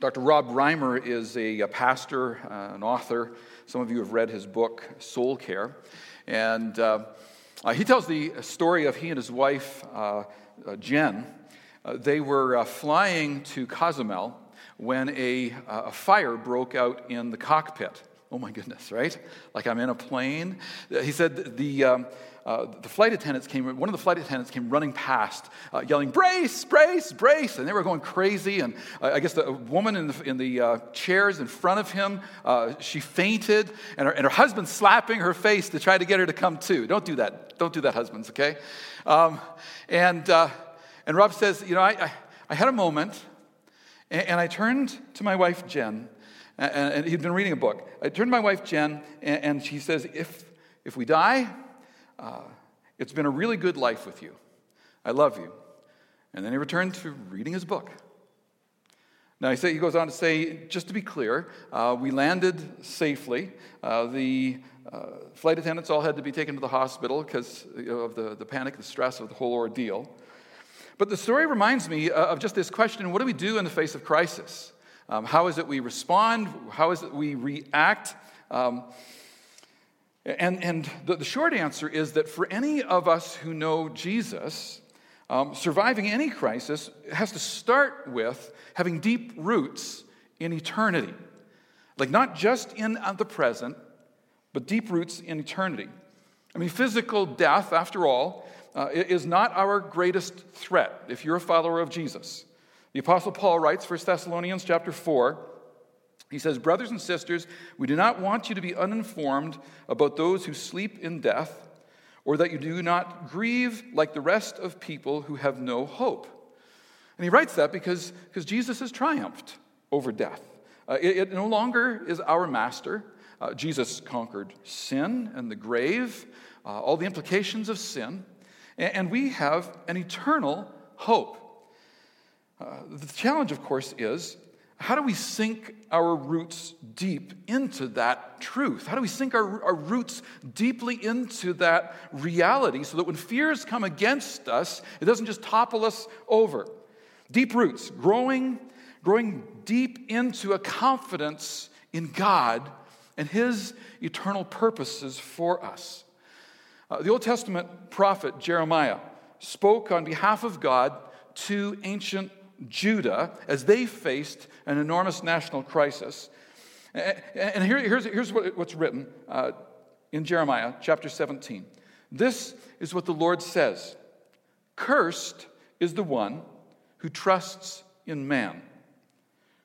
Dr. Rob Reimer is a, a pastor, uh, an author. Some of you have read his book, Soul Care. And uh, uh, he tells the story of he and his wife, uh, uh, Jen. They were flying to Cozumel when a, a fire broke out in the cockpit. Oh my goodness, right? Like I'm in a plane. He said the, um, uh, the flight attendants came, one of the flight attendants came running past, uh, yelling, brace, brace, brace. And they were going crazy. And uh, I guess the woman in the, in the uh, chairs in front of him, uh, she fainted, and her, and her husband slapping her face to try to get her to come to. Don't do that. Don't do that, husbands, okay? Um, and, and Rob says, You know, I, I, I had a moment, and, and, I turned to my wife, Jen, and, he'd been reading a book. I turned to my wife, Jen, and, and she says, If, if we die, uh, It's been a really good life with you. I love you. And then he returned to reading his book. Now, he, say, he goes on to say, just to be clear, uh, we landed safely. Uh, the uh, flight attendants all had to be taken to the hospital because of the, the panic, the stress of the whole ordeal. But the story reminds me uh, of just this question what do we do in the face of crisis? Um, how is it we respond? How is it we react? Um, and, and the, the, short answer is that for any of us who know Jesus, um, surviving any crisis has to start with having deep roots in eternity. Like, not just in the present, but deep roots in eternity. I mean, physical death, after all, uh, is not our greatest threat if you're a follower of Jesus. The Apostle Paul writes, 1 Thessalonians chapter 4, he says, Brothers and sisters, we do not want you to be uninformed about those who sleep in death, or that you do not grieve like the rest of people who have no hope. And he writes that because, because Jesus has triumphed over death. Uh, it, it, no longer is our master. Uh, Jesus conquered sin and the grave, uh, all the implications of sin, and, and we have an eternal hope. Uh, the challenge, of course, is how do we sink our roots deep into that truth? How do we sink our, our roots deeply into that reality so that when fears come against us, it doesn't just topple us over? Deep roots, growing, growing deep into a confidence in God and His eternal purposes for us. Uh, the Old Testament prophet Jeremiah spoke on behalf of God to ancient Judah as they faced an enormous national crisis. And here, here's, here's what's written uh, in Jeremiah chapter 17. This is what the Lord says Cursed is the one who trusts in man,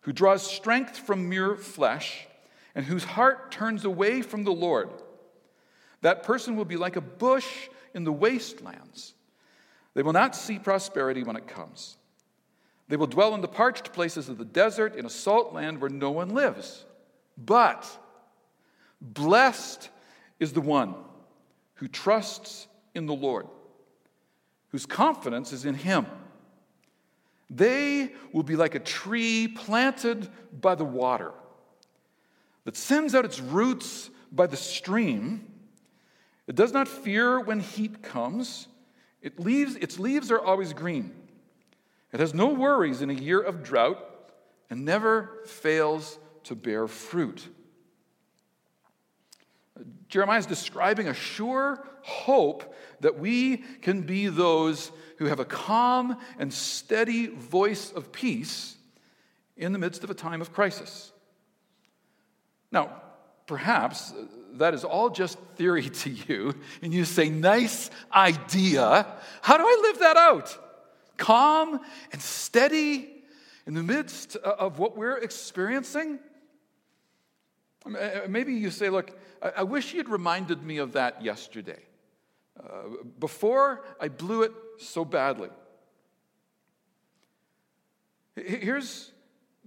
who draws strength from mere flesh, and whose heart turns away from the Lord. That person will be like a bush in the wastelands. They will not see prosperity when it comes. They will dwell in the parched places of the desert, in a salt land where no one lives. But blessed is the one who trusts in the Lord, whose confidence is in Him. They will be like a tree planted by the water that sends out its roots by the stream. It does not fear when heat comes. It leaves, its leaves are always green. It has no worries in a year of drought and never fails to bear fruit. Jeremiah is describing a sure hope that we can be those who have a calm and steady voice of peace in the midst of a time of crisis. Now, perhaps that is all just theory to you, and you say, nice idea. How do I live that out? Calm and steady in the midst of what we're experiencing? Uh, maybe you say, Look, I wish you'd reminded me of that yesterday, uh, before I blew it so badly. Here's,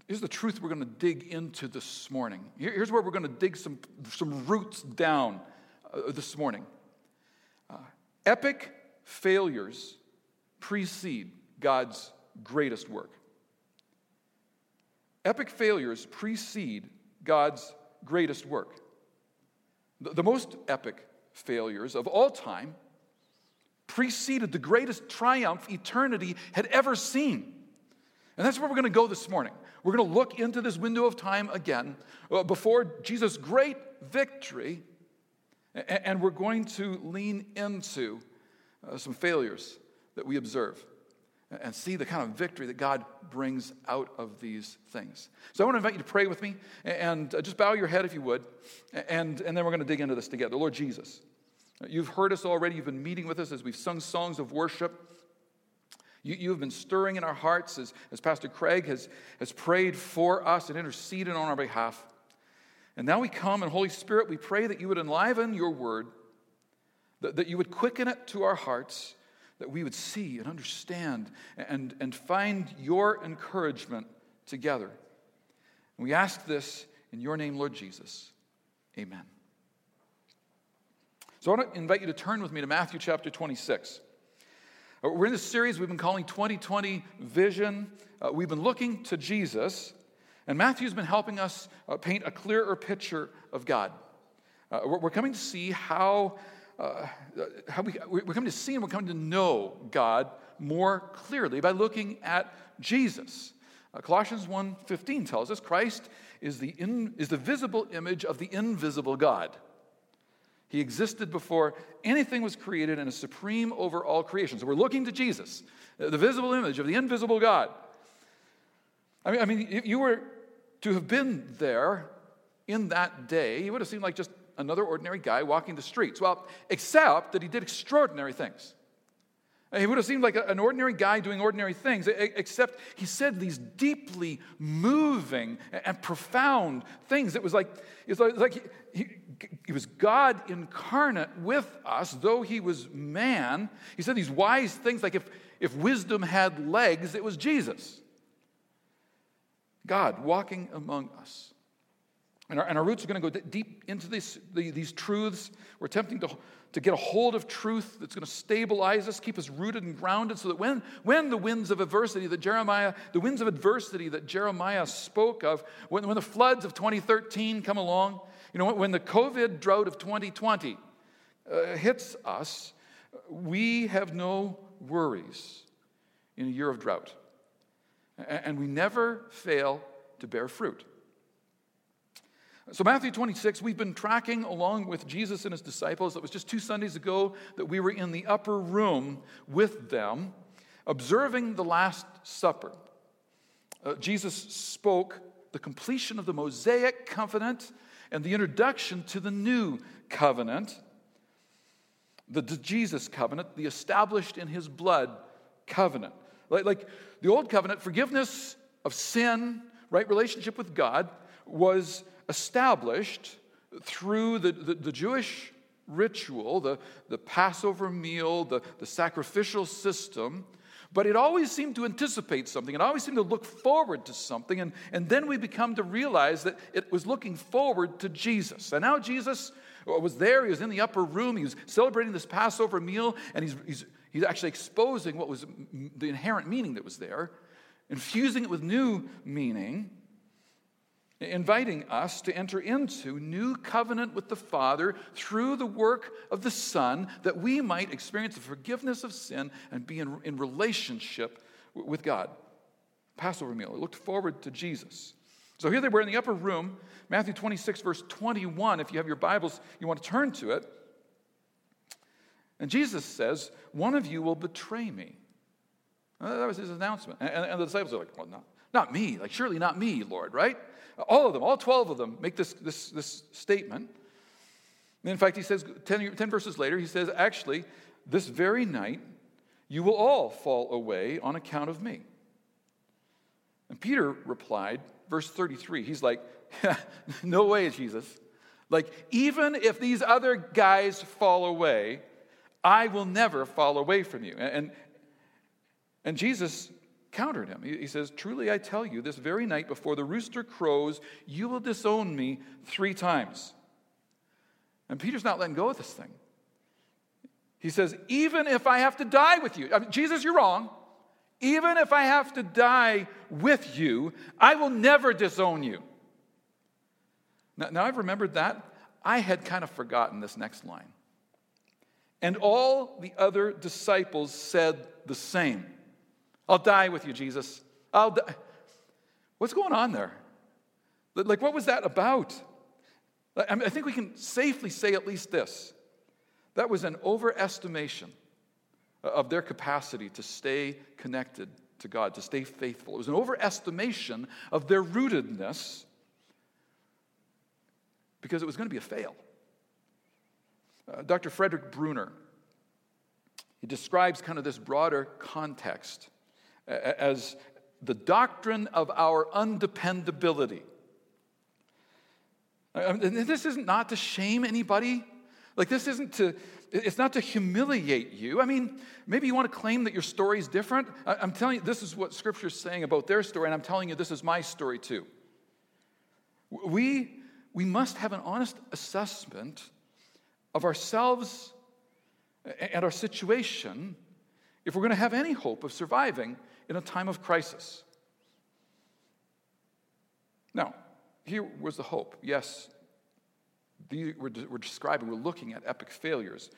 here's the truth we're going to dig into this morning. Here's where we're going to dig some, some roots down uh, this morning. Uh, epic failures precede God's greatest work. Epic failures precede God's greatest work. The, most epic failures of all time preceded the greatest triumph eternity had ever seen. And that's where we're going to go this morning. We're going to look into this window of time again uh, before Jesus' great victory, and we're going to lean into uh, some failures that we observe and see the kind of victory that God brings out of these things. So I want to invite you to pray with me and uh, just bow your head if you would, and, and then we're going to dig into this together. Lord Jesus, you've heard us already, you've been meeting with us as we've sung songs of worship. You, you have been stirring in our hearts as, as Pastor Craig has, has prayed for us and interceded on our behalf. And now we come, and Holy Spirit, we pray that you would enliven your word, that, that you would quicken it to our hearts that we would see and understand and, and find your encouragement together. And we ask this in your name, Lord Jesus. Amen. So I want to invite you to turn with me to Matthew chapter 26. Uh, we're in this series we've been calling 2020 Vision. Uh, we've been looking to Jesus, and Matthew's been helping us uh, paint a clearer picture of God. Uh, we're, we're coming to see how uh, how we, we're coming to see and we're coming to know God more clearly by looking at Jesus. Uh, Colossians 1.15 tells us Christ is the, in, is the visible image of the invisible God. He existed before anything was created and is supreme over all creation. So we're looking to Jesus, the visible image of the invisible God. I mean, I mean, if you were to have been there in that day, he would have seemed like just another ordinary guy walking the streets. Well, except that he did extraordinary things. He would have seemed like an ordinary guy doing ordinary things, except he said these deeply moving and profound things. It was like, it was like he, he, he, was God incarnate with us, though he was man. He said these wise things like if, if wisdom had legs, it was Jesus. God walking among us. And our, and our roots are going to go deep into this, the, these truths. We're attempting to, to get a hold of truth that's going to stabilize us, keep us rooted and grounded, so that when, when the winds of adversity that Jeremiah, the winds of adversity that Jeremiah spoke of, when, when the floods of 2013 come along, you know, when the COVID drought of 2020 uh, hits us, we have no worries in a year of drought. And we never fail to bear fruit. So, Matthew 26, we've been tracking along with Jesus and his disciples. It was just two Sundays ago that we were in the upper room with them, observing the Last Supper. Uh, Jesus spoke the completion of the Mosaic covenant and the introduction to the new covenant, the, Jesus covenant, the established in his blood covenant. Like, like the old covenant, forgiveness of sin, right relationship with God was established through the, the, the Jewish ritual, the, the Passover meal, the, the sacrificial system, but it always seemed to anticipate something. It always seemed to look forward to something. And, and then we become to realize that it was looking forward to Jesus. And now Jesus was there. He was in the upper room. He was celebrating this Passover meal. And he's, he's, he's actually exposing what was the inherent meaning that was there, infusing it with new meaning inviting us to enter into new covenant with the Father through the work of the Son, that we might experience the forgiveness of sin and be in, in relationship with God. Passover meal. I looked forward to Jesus. So here they were in the upper room, Matthew 26, verse 21. If you have your Bibles, you want to turn to it. And Jesus says, One of you will betray me. That was his announcement. And, and the disciples are like, Well, not, not me. Like, surely not me, Lord, right? All of them, all 12 of them, make this, this, this statement. And in fact, he says, 10, 10 verses later, he says, Actually, this very night, you will all fall away on account of me. And Peter replied, verse 33, he's like, No way, Jesus. Like, even if these other guys fall away, I will never fall away from you. And, and Jesus countered him. He says, Truly I tell you, this very night before the rooster crows, you will disown me three times. And Peter's not letting go of this thing. He says, Even if I have to die with you, I mean, Jesus, you're wrong. Even if I have to die with you, I will never disown you. Now, now I've remembered that. I had kind of forgotten this next line. And all the other disciples said the same. I'll die with you, Jesus. I'll die. What's going on there? Like, what was that about? I think we can safely say at least this that was an overestimation of their capacity to stay connected to God, to stay faithful. It was an overestimation of their rootedness because it was going to be a fail. Uh, Dr. Frederick Bruner, he describes kind of this broader context as the doctrine of our undependability. Mean, this isn't not to shame anybody. Like, this isn't to, it's not to humiliate you. I mean, maybe you want to claim that your story is different. I'm telling you, this is what Scripture is saying about their story, and I'm telling you, this is my story too. We, we must have an honest assessment of ourselves and our situation if we're going to have any hope of surviving in a time of crisis. Now, here was the hope. Yes, we're, we're describing, we're looking at epic failures.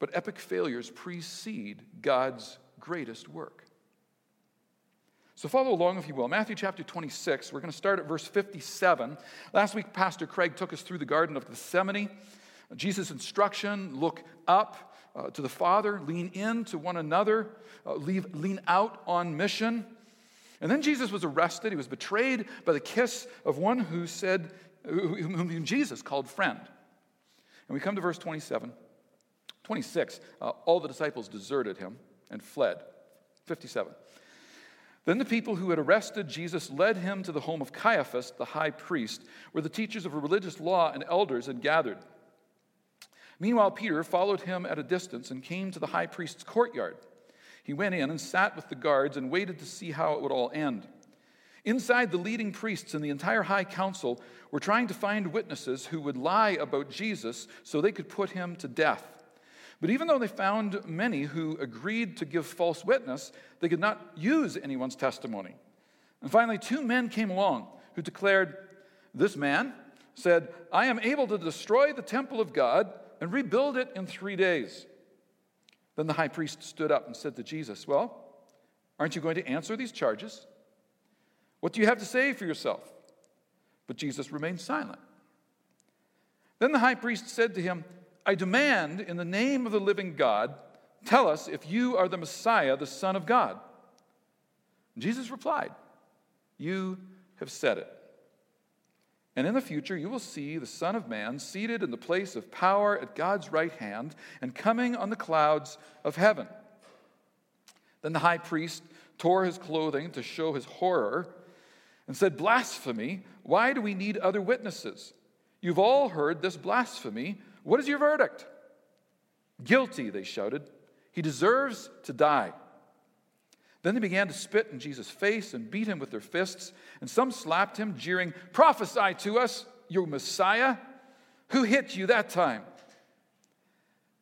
But epic failures precede God's greatest work. So follow along if you will. Matthew chapter 26, we're going to start at verse 57. Last week, Pastor Craig took us through the Garden of Gethsemane. Jesus' instruction look up uh, to the Father, lean in to one another, uh, leave, lean out on mission. And then Jesus was arrested. He was betrayed by the kiss of one who said, whom Jesus called friend. And we come to verse 27. 26. Uh, all the disciples deserted him and fled. 57. Then the people who had arrested Jesus led him to the home of Caiaphas, the high priest, where the teachers of religious law and elders had gathered. Meanwhile, Peter followed him at a distance and came to the high priest's courtyard. He went in and sat with the guards and waited to see how it would all end. Inside, the leading priests and the entire high council were trying to find witnesses who would lie about Jesus so they could put him to death. But even though they found many who agreed to give false witness, they could not use anyone's testimony. And finally, two men came along who declared, This man said, I am able to destroy the temple of God and rebuild it in three days. Then the high priest stood up and said to Jesus, Well, aren't you going to answer these charges? What do you have to say for yourself? But Jesus remained silent. Then the high priest said to him, I demand, in the name of the living God, tell us if you are the Messiah, the Son of God. Jesus replied, You have said it. And in the future, you will see the Son of Man seated in the place of power at God's right hand and coming on the clouds of heaven. Then the high priest tore his clothing to show his horror and said, Blasphemy! Why do we need other witnesses? You've all heard this blasphemy. What is your verdict? Guilty, they shouted. He deserves to die. Then they began to spit in Jesus' face and beat him with their fists, and some slapped him, jeering, Prophesy to us, you Messiah. Who hit you that time?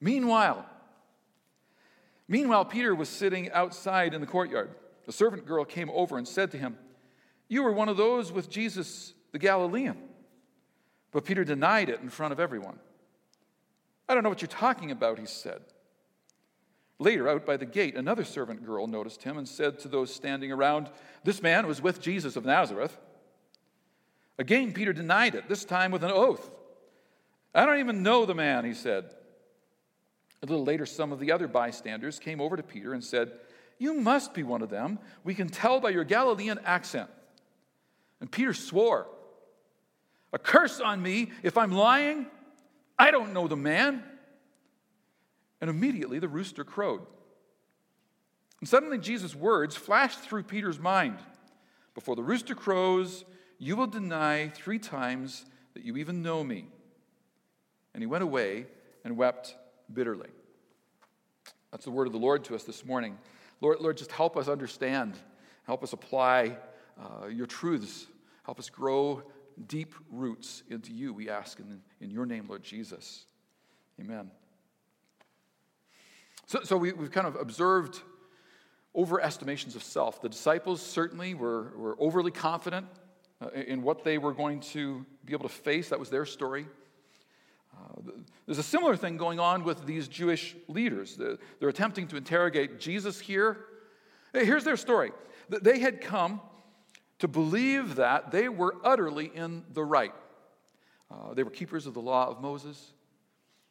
Meanwhile, meanwhile, Peter was sitting outside in the courtyard. A servant girl came over and said to him, you were one of those with Jesus the Galilean. But Peter denied it in front of everyone. I don't know what you're talking about, he said. Later, out by the gate, another servant girl noticed him and said to those standing around, This man was with Jesus of Nazareth. Again, Peter denied it, this time with an oath. I don't even know the man, he said. A little later, some of the other bystanders came over to Peter and said, You must be one of them. We can tell by your Galilean accent. And Peter swore, A curse on me if I'm lying. I don't know the man. And immediately the rooster crowed. And suddenly Jesus' words flashed through Peter's mind Before the rooster crows, you will deny three times that you even know me. And he went away and wept bitterly. That's the word of the Lord to us this morning. Lord, Lord just help us understand, help us apply uh, your truths Help us grow deep roots into you, we ask in, in your name, Lord Jesus. Amen. So, so we, have kind of observed overestimations of self. The disciples certainly were, were overly confident uh, in what they were going to be able to face. That was their story. Uh, there's a similar thing going on with these Jewish leaders. They're attempting to interrogate Jesus here. Here's their story. They had come to believe that they were utterly in the right. Uh, they were keepers of the law of Moses,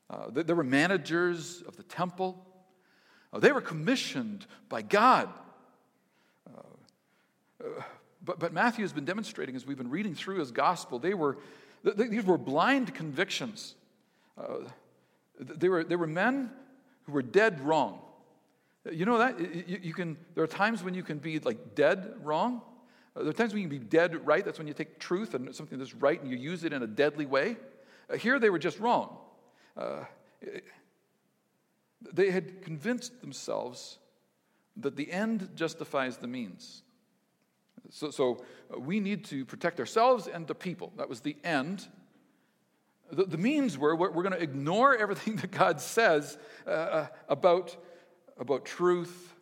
uh, they, they, were managers of the temple, uh, they were commissioned by God. Uh, uh, but, but Matthew has been demonstrating as we've been reading through his gospel, they were, they, these were blind convictions. Uh, they, were, they were men who were dead wrong. You know that? You, you, can, there are times when you can be like dead wrong. Uh, there are times when you can be dead right. That's when you take truth and something that's right and you use it in a deadly way. Uh, here they were just wrong. Uh, they had convinced themselves that the end justifies the means. So, so uh, we need to protect ourselves and the people. That was the end. The, the means were we're, going to ignore everything that God says uh, uh, about about truth,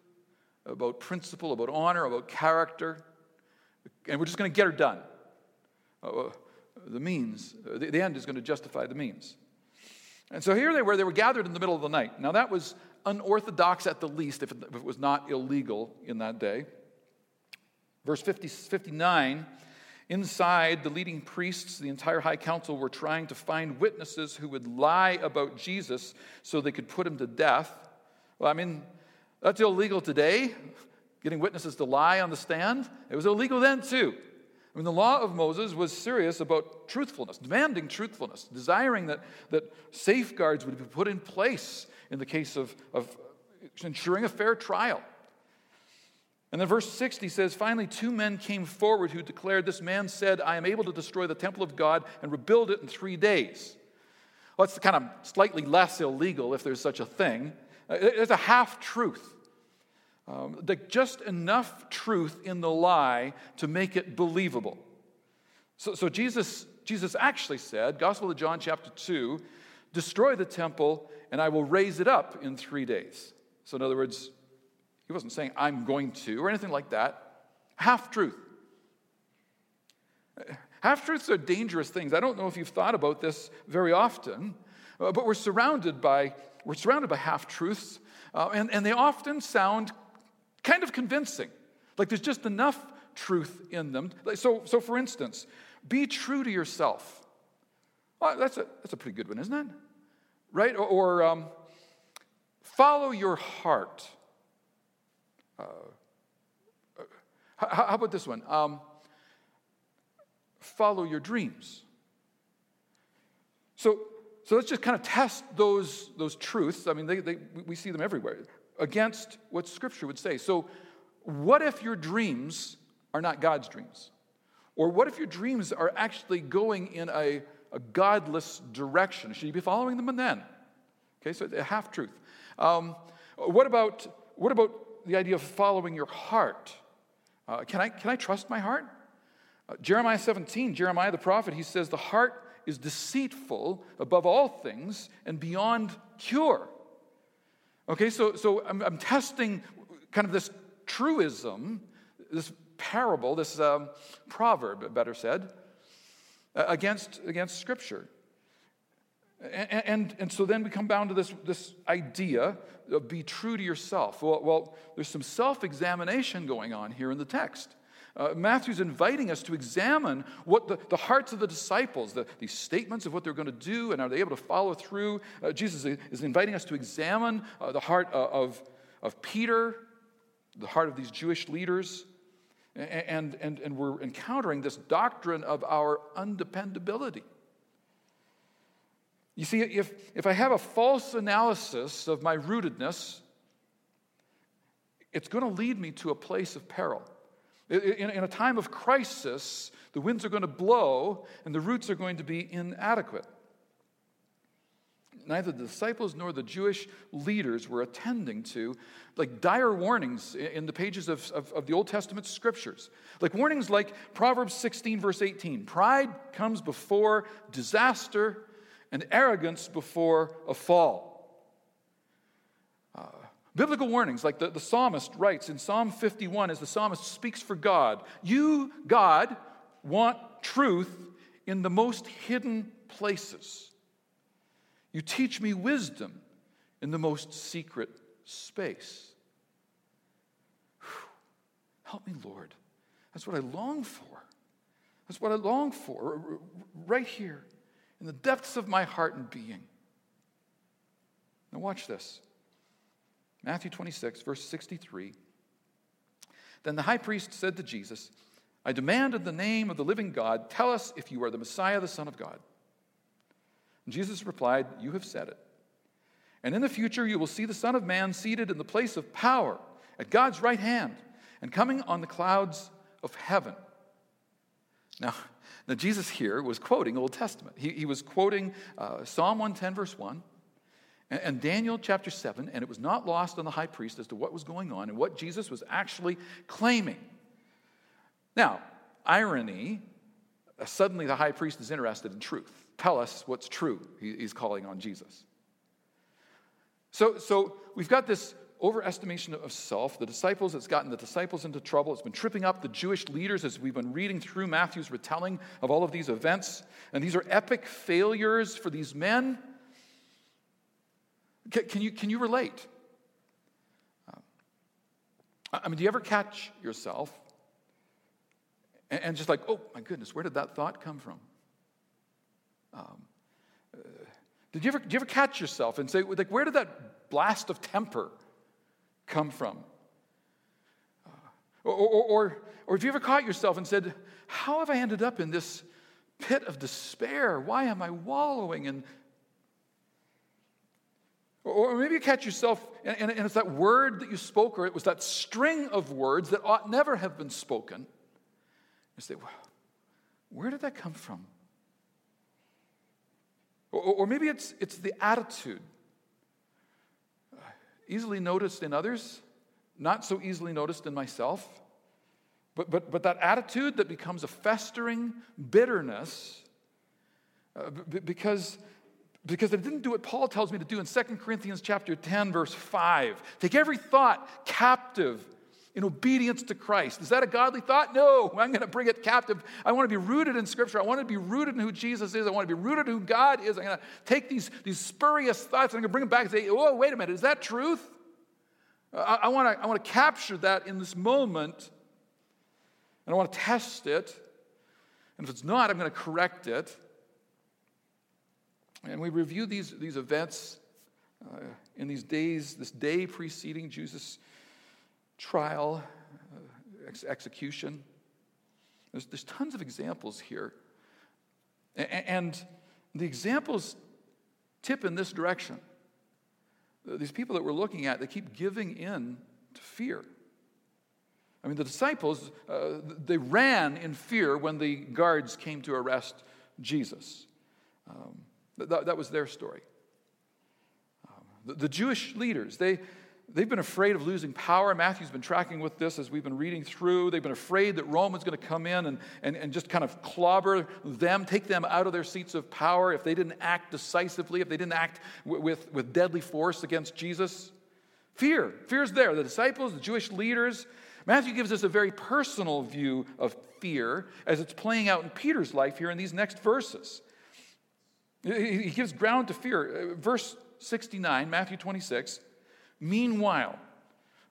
about principle, about honor, about character, and we're just going to get her done. Uh, the means, the, the end is going to justify the means. And so here they were, they were gathered in the middle of the night. Now that was unorthodox at the least, if it, if it was not illegal in that day. Verse 50, 59 Inside, the leading priests, the entire high council, were trying to find witnesses who would lie about Jesus so they could put him to death. Well, I mean, that's illegal today, getting witnesses to lie on the stand. It was illegal then, too. I mean, the law of Moses was serious about truthfulness, demanding truthfulness, desiring that, that safeguards would be put in place in the case of, of ensuring a fair trial. And then verse 60 says, Finally, two men came forward who declared, This man said, I am able to destroy the temple of God and rebuild it in three days. Well, that's kind of slightly less illegal if there's such a thing. Uh, it's a half truth. Um, just enough truth in the lie to make it believable. So, so Jesus, Jesus actually said, Gospel of John, chapter 2, destroy the temple and I will raise it up in three days. So, in other words, he wasn't saying, I'm going to, or anything like that. Half truth. Half truths are dangerous things. I don't know if you've thought about this very often, uh, but we're surrounded by we're surrounded by half truths, uh, and, and they often sound kind of convincing. Like there's just enough truth in them. So, so for instance, be true to yourself. Well, that's, a, that's a pretty good one, isn't it? Right? Or, or um, follow your heart. Uh, uh how, how, about this one? Um, follow your dreams. So, so let's just kind of test those, those truths. I mean, they, they, we see them everywhere against what Scripture would say. So, what if your dreams are not God's dreams? Or what if your dreams are actually going in a, a godless direction? Should you be following them and then? Okay, so a half truth. Um, what, about, what about the idea of following your heart? Uh, can, I, can I trust my heart? Uh, Jeremiah 17, Jeremiah the prophet, he says, The heart is deceitful above all things and beyond cure. Okay, so, so I'm, I'm testing kind of this truism, this parable, this um, proverb, better said, against, against Scripture. And, and, and, so then we come down to this, this idea of be true to yourself. Well, well there's some self examination going on here in the text. Uh, Matthew's inviting us to examine what the, the hearts of the disciples, the, these statements of what they're going to do, and are they able to follow through. Uh, Jesus is inviting us to examine uh, the heart uh, of, of Peter, the heart of these Jewish leaders. And, and, and we're encountering this doctrine of our undependability. You see, if, if I have a false analysis of my rootedness, it's going to lead me to a place of peril. In, in a time of crisis, the winds are going to blow and the roots are going to be inadequate. Neither the disciples nor the Jewish leaders were attending to like dire warnings in the pages of, of, of the Old Testament scriptures. Like warnings like Proverbs 16, verse 18 pride comes before disaster and arrogance before a fall. Biblical warnings, like the, the psalmist writes in Psalm 51, as the psalmist speaks for God You, God, want truth in the most hidden places. You teach me wisdom in the most secret space. Whew. Help me, Lord. That's what I long for. That's what I long for, right here, in the depths of my heart and being. Now, watch this Matthew 26, verse 63. Then the high priest said to Jesus, I demand in the name of the living God, tell us if you are the Messiah, the Son of God. And Jesus replied, You have said it. And in the future, you will see the Son of Man seated in the place of power at God's right hand and coming on the clouds of heaven. Now, now Jesus here was quoting Old Testament. He, he was quoting uh, Psalm 110, verse 1, and, Daniel chapter 7, and it was not lost on the high priest as to what was going on and what Jesus was actually claiming. Now, irony, uh, suddenly the high priest is interested in truth. Tell us what's true, he, he's calling on Jesus. So, so we've got this overestimation of self. The disciples, it's gotten the disciples into trouble. It's been tripping up the Jewish leaders as we've been reading through Matthew's retelling of all of these events. And these are epic failures for these men. Can, can you, can you relate? Uh, I mean, do you ever catch yourself and, and, just like, oh my goodness, where did that thought come from? Um, uh, did you ever, did you ever catch yourself and say, like, where did that blast of temper come from? Uh, or, or, or, or have you ever caught yourself and said, How have I ended up in this pit of despair? Why am I wallowing in. Or maybe you catch yourself, and, it's that word that you spoke, or it was that string of words that ought never have been spoken. You say, well, where did that come from? Or, or maybe it's, it's the attitude easily noticed in others, not so easily noticed in myself. But, but, but that attitude that becomes a festering bitterness uh, b- because, because it didn't do what Paul tells me to do in 2 Corinthians chapter 10, verse 5. Take every thought captive in obedience to Christ. Is that a godly thought? No, I'm going to bring it captive. I want to be rooted in Scripture. I want to be rooted in who Jesus is. I want to be rooted in who God is. I'm going to take these, these spurious thoughts and I'm going to bring them back and say, oh, wait a minute, is that truth? I, I, want to, I want to capture that in this moment and I want to test it. And if it's not, I'm going to correct it. And we review these, these events uh, in these days, this day preceding Jesus' trial, uh, ex- execution. There's, there's tons of examples here. A- and the examples tip in this direction. These people that we're looking at, they keep giving in to fear. I mean, the disciples, uh, they ran in fear when the guards came to arrest Jesus. Um, that, that was their story. Um, the, the Jewish leaders, they, They've been afraid of losing power. Matthew's been tracking with this as we've been reading through. They've been afraid that Rome was going to come in and, and, and just kind of clobber them, take them out of their seats of power if they didn't act decisively, if they didn't act w- with, with deadly force against Jesus. Fear. Fear's there. The disciples, the Jewish leaders. Matthew gives us a very personal view of fear as it's playing out in Peter's life here in these next verses. He gives ground to fear. Verse 69, Matthew 26. Meanwhile,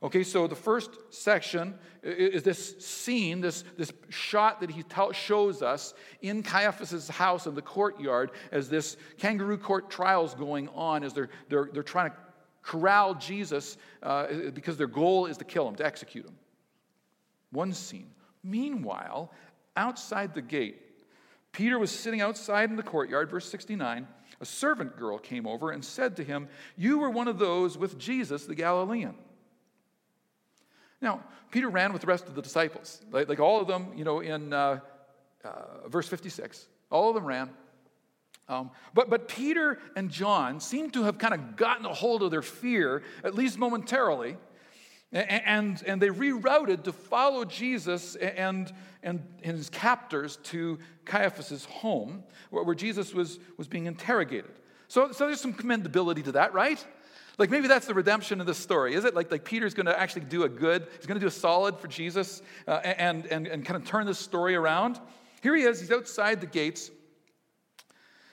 okay, so the first section is this scene, this, this shot that he shows us in Caiaphas' house in the courtyard as this kangaroo court trial is going on, as they're, they're, they're trying to corral Jesus uh, because their goal is to kill him, to execute him. One scene. Meanwhile, outside the gate, Peter was sitting outside in the courtyard, verse 69 a servant girl came over and said to him, You were one of those with Jesus the Galilean. Now, Peter ran with the rest of the disciples, like, like all of them, you know, in uh, uh, verse 56. All of them ran. Um, but, but Peter and John seem to have kind of gotten a hold of their fear, at least momentarily, and, and they rerouted to follow Jesus and, and his captors to Caiaphas' home, where Jesus was, was being interrogated. So, so there's some commendability to that, right? Like maybe that's the redemption of this story, is it? Like, like Peter's going to actually do a good, he's going to do a solid for Jesus uh, and, and, and kind of turn this story around. Here he is, he's outside the gates.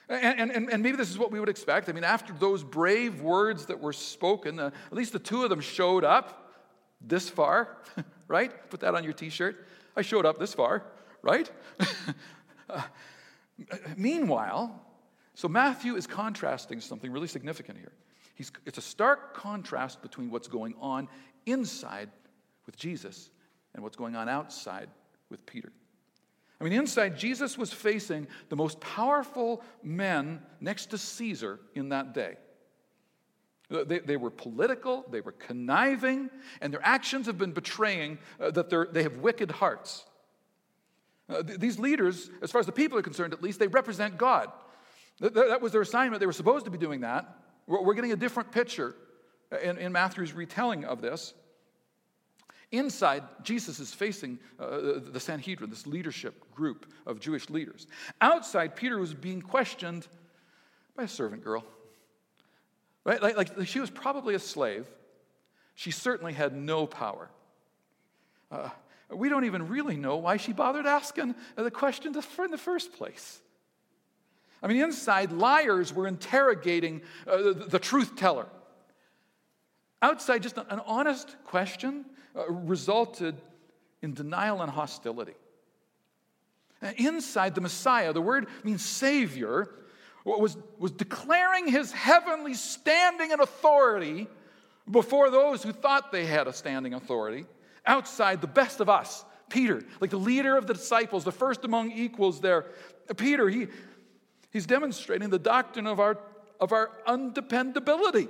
And, and, and maybe this is what we would expect. I mean, after those brave words that were spoken, uh, at least the two of them showed up this far, right? Put that on your t shirt. I showed up this far, right? uh, meanwhile, so Matthew is contrasting something really significant here. He's, it's a stark contrast between what's going on inside with Jesus and what's going on outside with Peter. I mean, inside, Jesus was facing the most powerful men next to Caesar in that day. They, they were political, they were conniving, and their actions have been betraying uh, that they have wicked hearts. Uh, th- these leaders, as far as the people are concerned at least, they represent God. Th- that was their assignment. They were supposed to be doing that. We're, we're getting a different picture in, in Matthew's retelling of this. Inside, Jesus is facing uh, the Sanhedrin, this leadership group of Jewish leaders. Outside, Peter was being questioned by a servant girl. Right? Like, like she was probably a slave. She certainly had no power. Uh, we don't even really know why she bothered asking the question in the first place. I mean, inside, liars were interrogating uh, the, the, truth teller. Outside, just an honest question uh, resulted in denial and hostility. Inside, the Messiah, the word means Savior, was, was declaring his heavenly standing and authority before those who thought they had a standing authority. Outside, the best of us, Peter, like the leader of the disciples, the first among equals there. Peter, he, he's demonstrating the doctrine of our, of our undependability.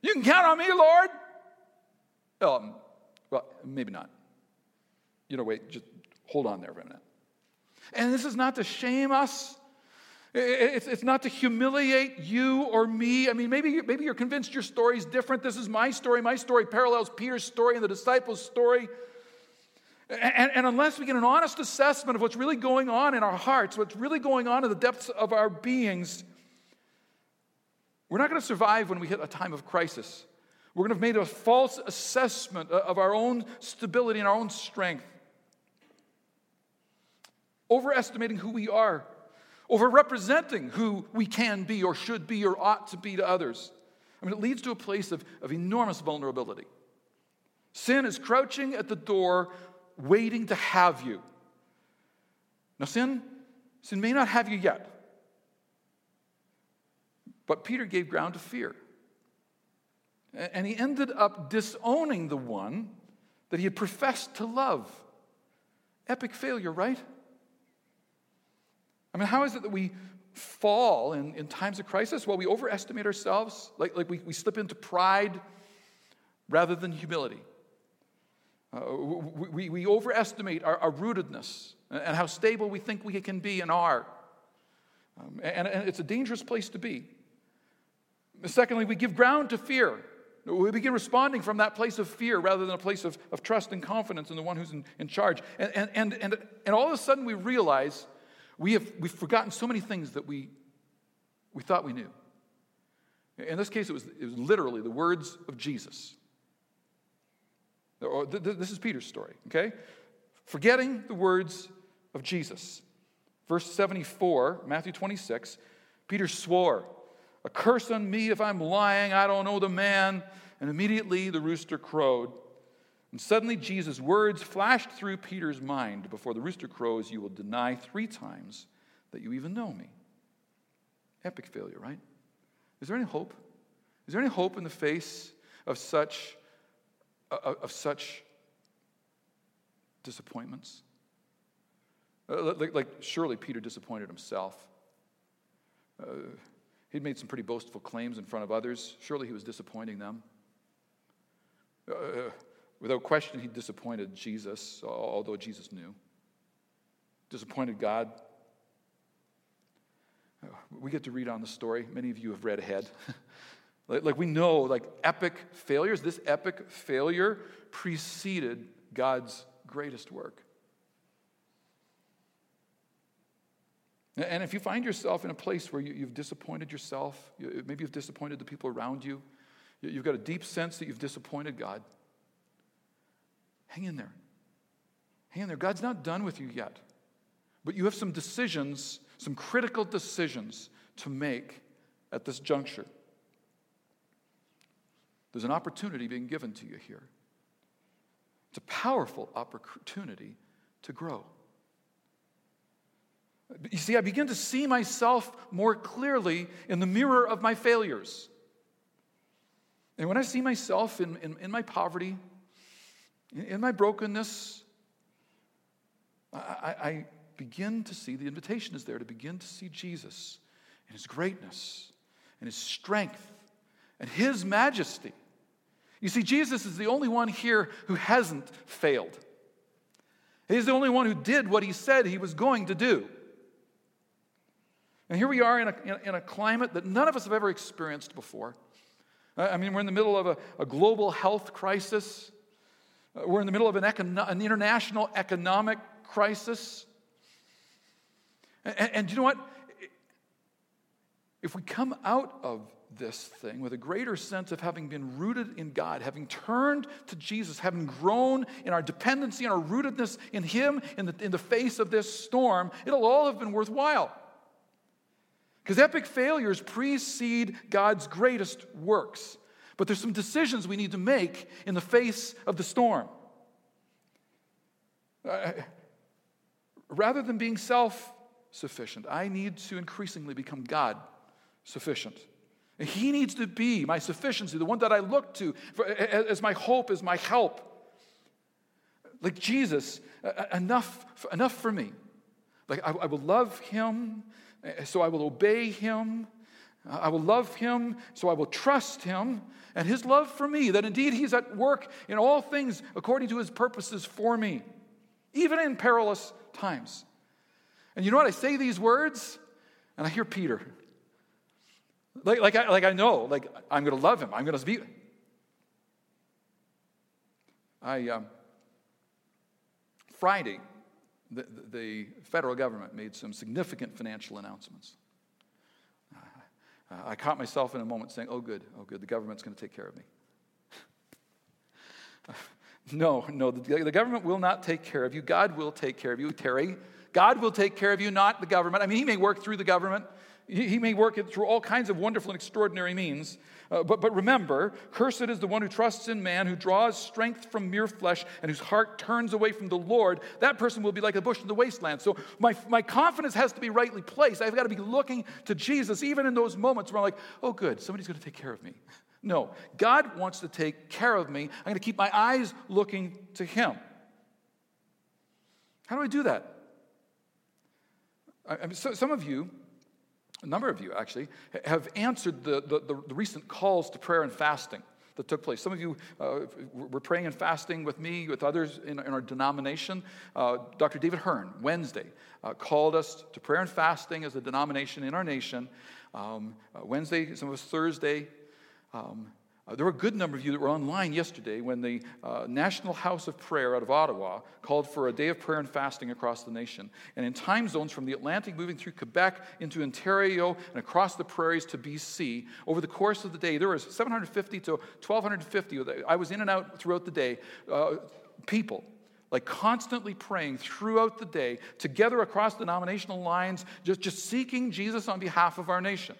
You can count on me, Lord. Um, well, maybe not. You know, wait, just hold on there for a minute. And this is not to shame us. It's, it's not to humiliate you or me. I mean, maybe, maybe you're convinced your story is different. This is my story. My story parallels Peter's story and the disciples' story. And, and, unless we get an honest assessment of what's really going on in our hearts, what's really going on in the depths of our beings, we're not going to survive when we hit a time of crisis. We're going to have made a false assessment of our own stability and our own strength, overestimating who we are over representing who we can be or should be or ought to be to others. I mean, it leads to a place of, of enormous vulnerability. Sin is crouching at the door, waiting to have you. Now, sin, sin may not have you yet, but Peter gave ground to fear. And he ended up disowning the one that he had professed to love. Epic failure, right? I mean, how is it that we fall in, in times of crisis? Well, we overestimate ourselves, like, like we, we slip into pride rather than humility. Uh, we, we overestimate our, our, rootedness and how stable we think we can be and are. Um, and, and it's a dangerous place to be. Secondly, we give ground to fear. We begin responding from that place of fear rather than a place of, of trust and confidence in the one who's in, in charge. And, and, and, and, and all of a sudden we realize we have, we've forgotten so many things that we, we thought we knew. In this case, it was, it was literally the words of Jesus. This is Peter's story, okay? Forgetting the words of Jesus. Verse 74, Matthew 26, Peter swore, A curse on me if I'm lying, I don't know the man. And immediately the rooster crowed. And suddenly Jesus' words flashed through Peter's mind Before the rooster crows, you will deny three times that you even know me. Epic failure, right? Is there any hope? Is there any hope in the face of such, uh, of such disappointments? Uh, like, like, surely Peter disappointed himself. Uh, he'd made some pretty boastful claims in front of others. Surely he was disappointing them. Uh, Without question, he disappointed Jesus, although Jesus knew. Disappointed God. Uh, we get to read on the story. Many of you have read ahead. like, we know, like epic failures, this epic failure preceded God's greatest work. And if you find yourself in a place where you, have disappointed yourself, maybe you've disappointed the people around you, you've got a deep sense that you've disappointed God. Hang in there. Hang in there. God's not done with you yet. But you have some decisions, some critical decisions to make at this juncture. There's an opportunity being given to you here. It's a powerful opportunity to grow. You see, I begin to see myself more clearly in the mirror of my failures. And when I see myself in, in, in my poverty, in, my brokenness, I, I, begin to see the invitation is there to begin to see Jesus and his greatness and his strength and his majesty. You see, Jesus is the only one here who hasn't failed. He's the only one who did what he said he was going to do. And here we are in a, in a climate that none of us have ever experienced before. I mean, we're in the middle of a, a global health crisis. Uh, we're in the middle of an, an international economic crisis. And, and you know what? If we come out of this thing with a greater sense of having been rooted in God, having turned to Jesus, having grown in our dependency and our rootedness in Him in the, in the face of this storm, it'll all have been worthwhile. Because epic failures precede God's greatest works. But there's some decisions we need to make in the face of the storm. Rather than being self sufficient, I need to increasingly become God sufficient. He needs to be my sufficiency, the one that I look to for, as my hope, as my help. Like Jesus, enough, enough for me. Like I, I will love him so I will obey him. I will love him, so I will trust him, and his love for me, that indeed he's at work in all things according to his purposes for me, even in perilous times. And you know what? I say these words, and I hear Peter. Like, like, I, like I know, like I'm going to love him. I'm going to be. I, um, Friday, the, the federal government made some significant financial announcements. Uh, I caught myself in a moment saying, Oh, good, oh, good, the government's going to take care of me. no, no, the, the government will not take care of you. God will take care of you, Terry. God will take care of you, not the government. I mean, He may work through the government, He may work it through all kinds of wonderful and extraordinary means. Uh, but, but remember, cursed is the one who trusts in man, who draws strength from mere flesh, and whose heart turns away from the Lord. That person will be like a bush in the wasteland. So my, my confidence has to be rightly placed. I've got to be looking to Jesus, even in those moments where I'm like, oh, good, somebody's going to take care of me. No, God wants to take care of me. I'm going to keep my eyes looking to Him. How do I do that? I, I mean, so, some of you a number of you actually, have answered the, the, the, recent calls to prayer and fasting that took place. Some of you uh, were praying and fasting with me, with others in, in our denomination. Uh, Dr. David Hearn, Wednesday, uh, called us to prayer and fasting as a denomination in our nation. Um, uh, Wednesday, some of us Thursday. Um, uh, there were a good number of you that were online yesterday when the uh, National House of Prayer out of Ottawa called for a day of prayer and fasting across the nation. And in time zones from the Atlantic moving through Quebec into Ontario and across the prairies to BC, over the course of the day, there was 750 to 1,250. I was in and out throughout the day, uh, people like constantly praying throughout the day, together across denominational lines, just, just seeking Jesus on behalf of our nation.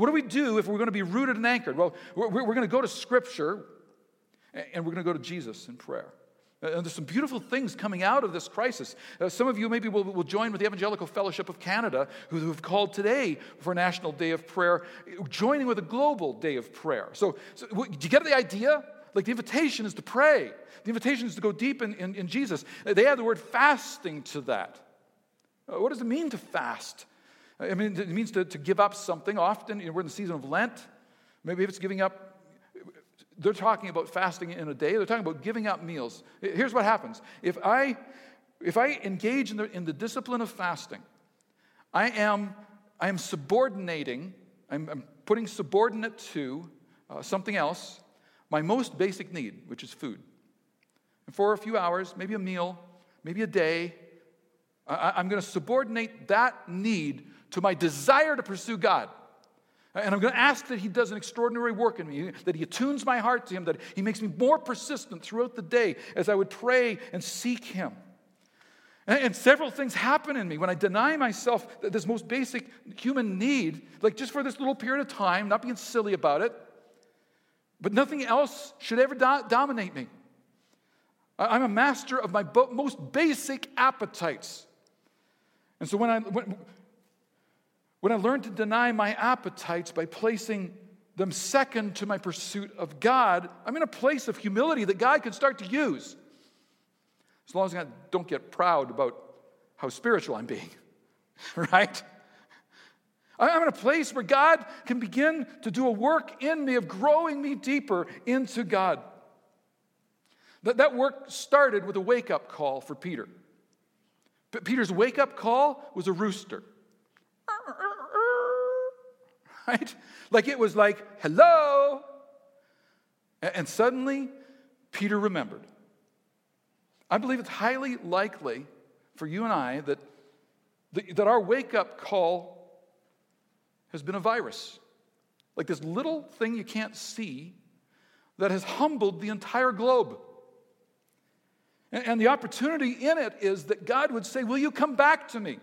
What do we do if we're going to be rooted and anchored? Well, we're, going to go to Scripture and we're going to go to Jesus in prayer. And there's some beautiful things coming out of this crisis. Uh, some of you maybe will, will, join with the Evangelical Fellowship of Canada, who, have called today for National Day of Prayer, joining with a global day of prayer. So, so do you get the idea? Like the invitation is to pray, the invitation is to go deep in, in, in Jesus. They add the word fasting to that. Uh, what does it mean to fast? I mean, it means to, to give up something. Often, you know, we're in the season of Lent. Maybe if it's giving up, they're talking about fasting in a day. They're talking about giving up meals. Here's what happens if I, if I engage in the, in the discipline of fasting, I am, I am subordinating, I'm, I'm putting subordinate to uh, something else, my most basic need, which is food. And for a few hours, maybe a meal, maybe a day, I, I'm going to subordinate that need to my desire to pursue God. And I'm going to ask that He does an extraordinary work in me, that He attunes my heart to Him, that He makes me more persistent throughout the day as I would pray and seek Him. And, several things happen in me when I deny myself this most basic human need, like just for this little period of time, not being silly about it, but nothing else should ever do- dominate me. I'm a master of my most basic appetites. And so when I, when, when I learn to deny my appetites by placing them second to my pursuit of God, I'm in a place of humility that God can start to use. As long as I don't get proud about how spiritual I'm being, right? I'm in a place where God can begin to do a work in me of growing me deeper into God. That, that work started with a wake up call for Peter. But Peter's wake up call was a rooster. Right? Like it was like, hello. And suddenly, Peter remembered. I believe it's highly likely for you and I that, that our wake up call has been a virus. Like this little thing you can't see that has humbled the entire globe. And the opportunity in it is that God would say, Will you come back to me?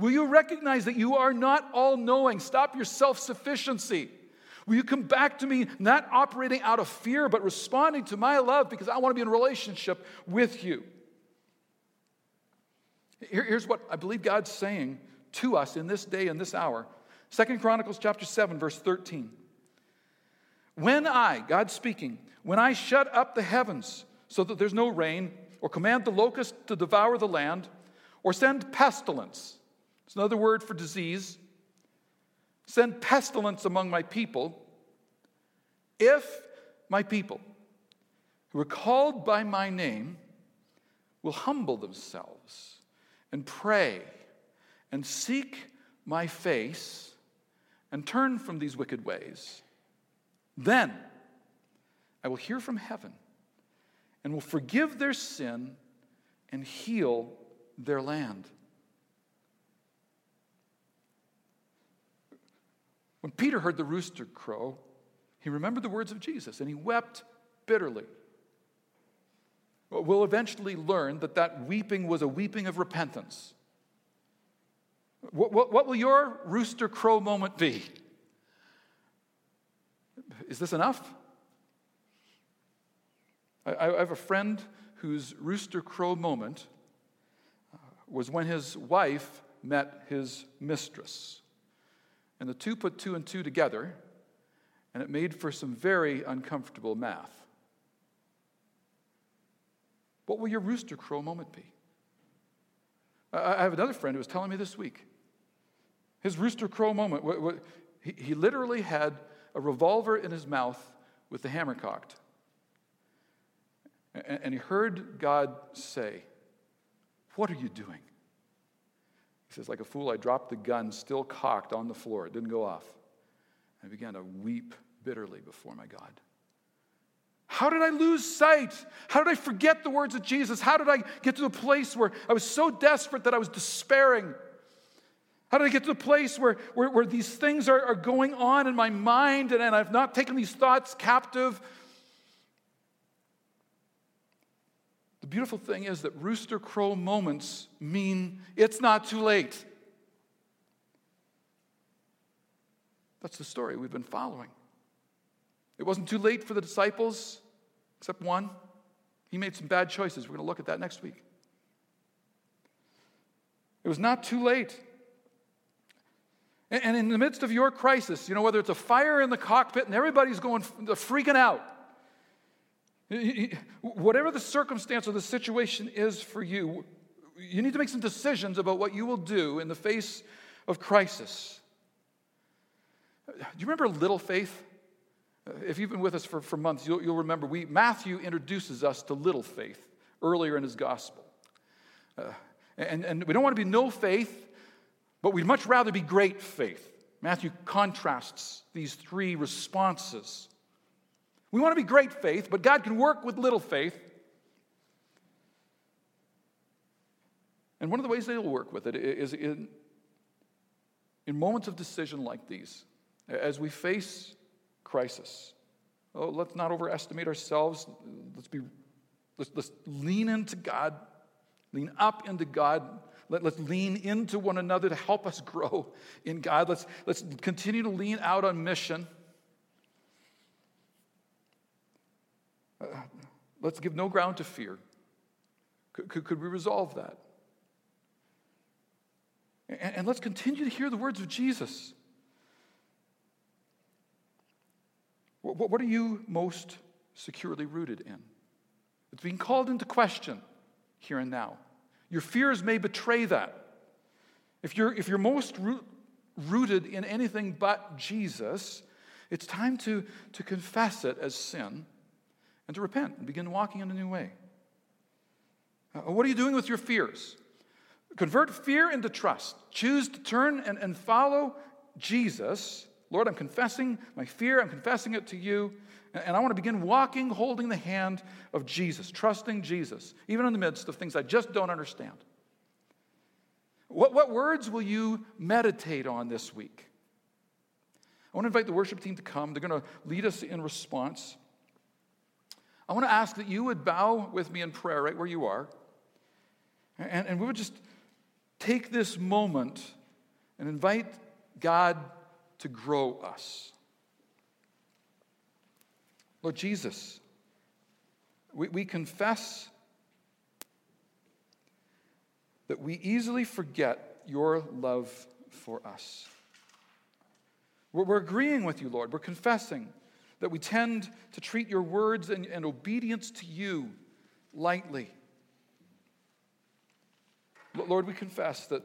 Will you recognize that you are not all knowing? Stop your self sufficiency. Will you come back to me, not operating out of fear, but responding to my love because I want to be in relationship with you? Here's what I believe God's saying to us in this day and this hour. Second Chronicles chapter 7, verse 13. When I, God speaking, when I shut up the heavens so that there's no rain, or command the locust to devour the land, or send pestilence. It's another word for disease. Send pestilence among my people. If my people, who are called by my name, will humble themselves and pray and seek my face and turn from these wicked ways, then I will hear from heaven and will forgive their sin and heal their land. When Peter heard the rooster crow, he remembered the words of Jesus and he wept bitterly. We'll eventually learn that that weeping was a weeping of repentance. What, what, what will your rooster crow moment be? Is this enough? I, I have a friend whose rooster crow moment uh, was when his wife met his mistress. And the two put two and two together, and it made for some very uncomfortable math. What will your rooster crow moment be? I have another friend who was telling me this week. His rooster crow moment, he literally had a revolver in his mouth with the hammer cocked. And he heard God say, What are you doing? He says, Like a fool, I dropped the gun still cocked on the floor. It didn't go off. I began to weep bitterly before my God. How did I lose sight? How did I forget the words of Jesus? How did I get to the place where I was so desperate that I was despairing? How did I get to the place where, where, where these things are, are going on in my mind and, and I've not taken these thoughts captive? Beautiful thing is that rooster crow moments mean it's not too late. That's the story we've been following. It wasn't too late for the disciples, except one. He made some bad choices. We're going to look at that next week. It was not too late. And in the midst of your crisis, you know, whether it's a fire in the cockpit and everybody's going freaking out, Whatever the circumstance or the situation is for you, you need to make some decisions about what you will do in the face of crisis. Do you remember little faith? If you've been with us for, for months, you'll, you'll remember we, Matthew introduces us to little faith earlier in his gospel. Uh, and, and we don't want to be no faith, but we'd much rather be great faith. Matthew contrasts these three responses. We want to be great faith, but God can work with little faith. And one of the ways that He'll work with it is in, in moments of decision like these, as we face crisis. Oh, let's not overestimate ourselves. Let's be let's, let's lean into God, lean up into God. Let, let's lean into one another to help us grow in God. Let's, let's continue to lean out on mission. Let's give no ground to fear. Could, could, could we resolve that? And, and let's continue to hear the words of Jesus. What, what are you most securely rooted in? It's being called into question here and now. Your fears may betray that. If you're, if you're most root, rooted in anything but Jesus, it's time to, to confess it as sin and to repent and begin walking in a new way. Uh, what are you doing with your fears? Convert fear into trust. Choose to turn and, and follow Jesus. Lord, I'm confessing my fear, I'm confessing it to you, and, and I want to begin walking, holding the hand of Jesus, trusting Jesus, even in the midst of things I just don't understand. What, what words will you meditate on this week? I want to invite the worship team to come. They're going to lead us in response. I want to ask that you would bow with me in prayer right where you are. And, and we would just take this moment and invite God to grow us. Lord Jesus, we, we confess that we easily forget your love for us. We're, we're agreeing with you, Lord. We're confessing that we tend to treat your words and, and obedience to you lightly. Lord, we confess that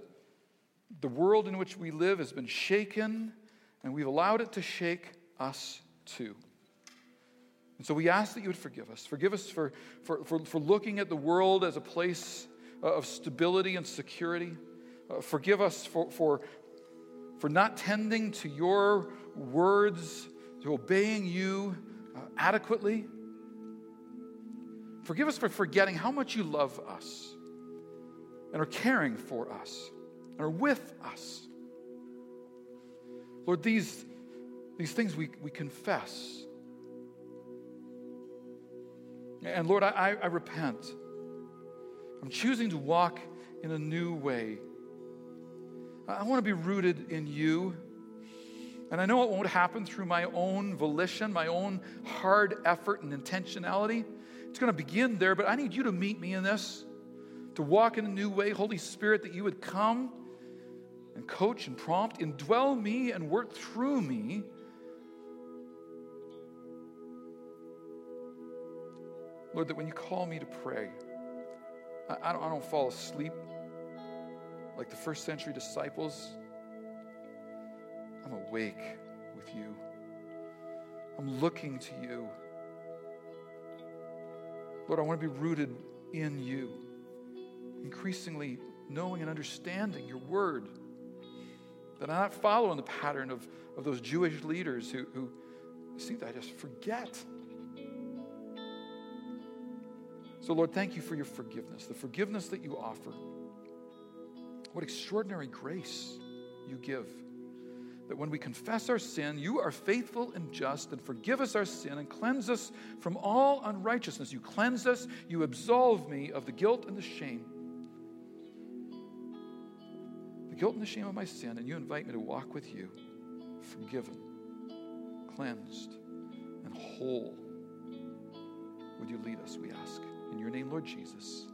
the world in which we live has been shaken, and we've allowed it to shake us too. And so we ask that you would forgive us. Forgive us for, for, for, for looking at the world as a place uh, of stability and security. Uh, forgive us for, for, for not tending to your words, to obeying you uh, adequately. Forgive us for forgetting how much you love us and are caring for us and are with us. Lord, these, these things we, we confess. And Lord, I, I repent I'm choosing to walk in a new way. I want to be rooted in you. And I know it won't happen through my own volition, my own hard effort and intentionality. It's going to begin there, but I need you to meet me in this, to walk in a new way. Holy Spirit, that you would come and coach and prompt, indwell me and work through me. Lord, that when you call me to pray, I, don't, I don't fall asleep like the first century disciples. I'm awake with you. I'm looking to you. Lord, I want to be rooted in you, increasingly knowing and understanding your word. That I'm not following the pattern of, of those Jewish leaders who, who seem to I just forget So, Lord, thank you for your forgiveness, the forgiveness that you offer. What extraordinary grace you give. That when we confess our sin, you are faithful and just and forgive us our sin and cleanse us from all unrighteousness. You cleanse us, you absolve me of the guilt and the shame. The guilt and the shame of my sin, and you invite me to walk with you, forgiven, cleansed, and whole. Would you lead us, we ask? In your name, Lord Jesus.